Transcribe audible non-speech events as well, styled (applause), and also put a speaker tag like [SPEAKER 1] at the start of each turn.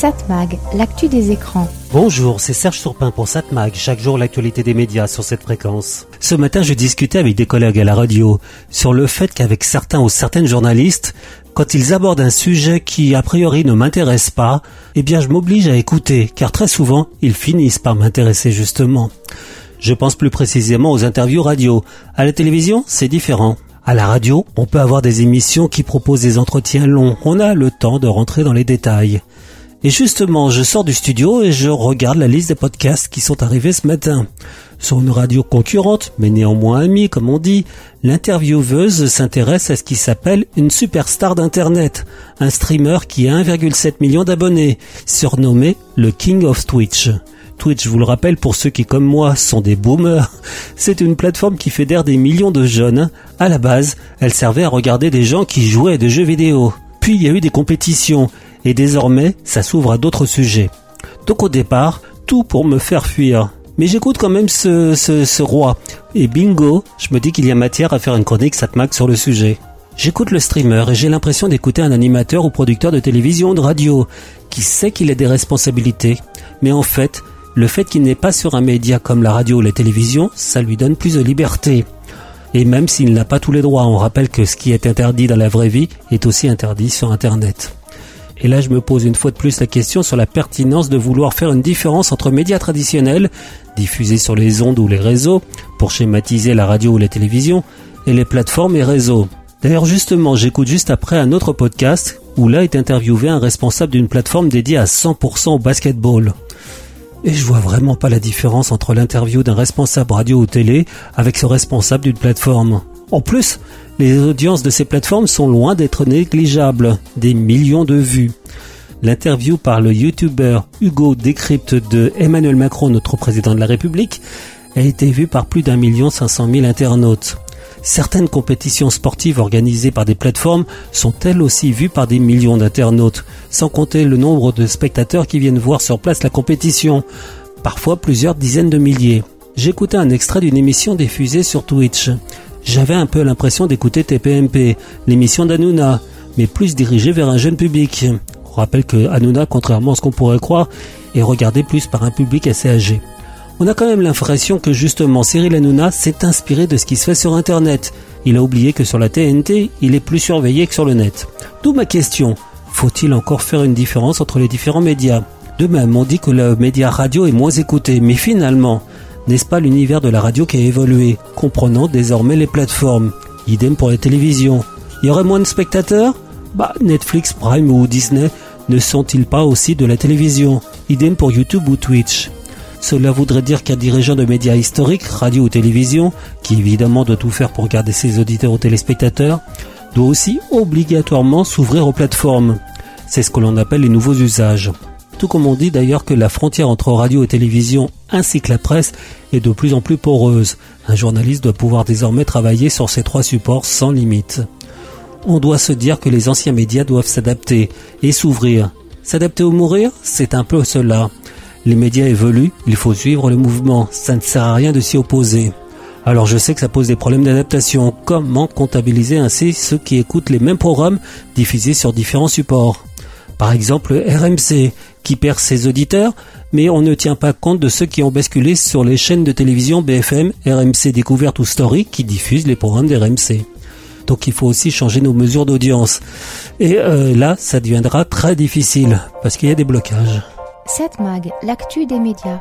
[SPEAKER 1] Satmag, l'actu des écrans.
[SPEAKER 2] Bonjour, c'est Serge Surpin pour Satmag, chaque jour l'actualité des médias sur cette fréquence. Ce matin, je discutais avec des collègues à la radio sur le fait qu'avec certains ou certaines journalistes, quand ils abordent un sujet qui a priori ne m'intéresse pas, eh bien je m'oblige à écouter, car très souvent, ils finissent par m'intéresser justement. Je pense plus précisément aux interviews radio. À la télévision, c'est différent. À la radio, on peut avoir des émissions qui proposent des entretiens longs. On a le temps de rentrer dans les détails. Et justement, je sors du studio et je regarde la liste des podcasts qui sont arrivés ce matin. Sur une radio concurrente, mais néanmoins amie, comme on dit, l'intervieweuse s'intéresse à ce qui s'appelle une superstar d'Internet, un streamer qui a 1,7 million d'abonnés, surnommé le King of Twitch. Twitch, je vous le rappelle, pour ceux qui, comme moi, sont des boomers, (laughs) c'est une plateforme qui fédère des millions de jeunes. À la base, elle servait à regarder des gens qui jouaient à des jeux vidéo. Puis il y a eu des compétitions, et désormais, ça s'ouvre à d'autres sujets. Donc au départ, tout pour me faire fuir. Mais j'écoute quand même ce, ce, roi. Et bingo, je me dis qu'il y a matière à faire une chronique Satmac sur le sujet. J'écoute le streamer et j'ai l'impression d'écouter un animateur ou producteur de télévision ou de radio qui sait qu'il a des responsabilités. Mais en fait, le fait qu'il n'est pas sur un média comme la radio ou la télévision, ça lui donne plus de liberté. Et même s'il n'a pas tous les droits, on rappelle que ce qui est interdit dans la vraie vie est aussi interdit sur Internet. Et là, je me pose une fois de plus la question sur la pertinence de vouloir faire une différence entre médias traditionnels, diffusés sur les ondes ou les réseaux, pour schématiser la radio ou la télévision, et les plateformes et réseaux. D'ailleurs, justement, j'écoute juste après un autre podcast où là est interviewé un responsable d'une plateforme dédiée à 100% au basketball. Et je vois vraiment pas la différence entre l'interview d'un responsable radio ou télé avec ce responsable d'une plateforme. En plus, les audiences de ces plateformes sont loin d'être négligeables, des millions de vues. L'interview par le youtubeur Hugo Décrypte de Emmanuel Macron, notre président de la République, a été vue par plus d'un million cinq cent mille internautes. Certaines compétitions sportives organisées par des plateformes sont elles aussi vues par des millions d'internautes, sans compter le nombre de spectateurs qui viennent voir sur place la compétition, parfois plusieurs dizaines de milliers. J'écoutais un extrait d'une émission diffusée sur Twitch. J'avais un peu l'impression d'écouter TPMP, l'émission d'Anouna, mais plus dirigée vers un jeune public. On rappelle que Hanouna, contrairement à ce qu'on pourrait croire, est regardé plus par un public assez âgé on a quand même l'impression que justement Cyril Hanouna s'est inspiré de ce qui se fait sur Internet. Il a oublié que sur la TNT, il est plus surveillé que sur le net. D'où ma question, faut-il encore faire une différence entre les différents médias? De même, on dit que le média radio est moins écouté, mais finalement, n'est-ce pas l'univers de la radio qui a évolué, comprenant désormais les plateformes? Idem pour les télévisions. Il y aurait moins de spectateurs? Bah, Netflix, Prime ou Disney ne sont-ils pas aussi de la télévision? Idem pour YouTube ou Twitch. Cela voudrait dire qu'un dirigeant de médias historiques, radio ou télévision, qui évidemment doit tout faire pour garder ses auditeurs ou téléspectateurs, doit aussi obligatoirement s'ouvrir aux plateformes. C'est ce que l'on appelle les nouveaux usages. Tout comme on dit d'ailleurs que la frontière entre radio et télévision ainsi que la presse est de plus en plus poreuse. Un journaliste doit pouvoir désormais travailler sur ces trois supports sans limite. On doit se dire que les anciens médias doivent s'adapter et s'ouvrir. S'adapter ou mourir, c'est un peu cela. Les médias évoluent, il faut suivre le mouvement, ça ne sert à rien de s'y opposer. Alors je sais que ça pose des problèmes d'adaptation. Comment comptabiliser ainsi ceux qui écoutent les mêmes programmes diffusés sur différents supports? Par exemple RMC, qui perd ses auditeurs, mais on ne tient pas compte de ceux qui ont basculé sur les chaînes de télévision BFM, RMC Découverte ou Story qui diffusent les programmes d'RMC. Donc il faut aussi changer nos mesures d'audience. Et euh, là, ça deviendra très difficile parce qu'il y a des blocages.
[SPEAKER 1] Cette mag, l'actu des médias.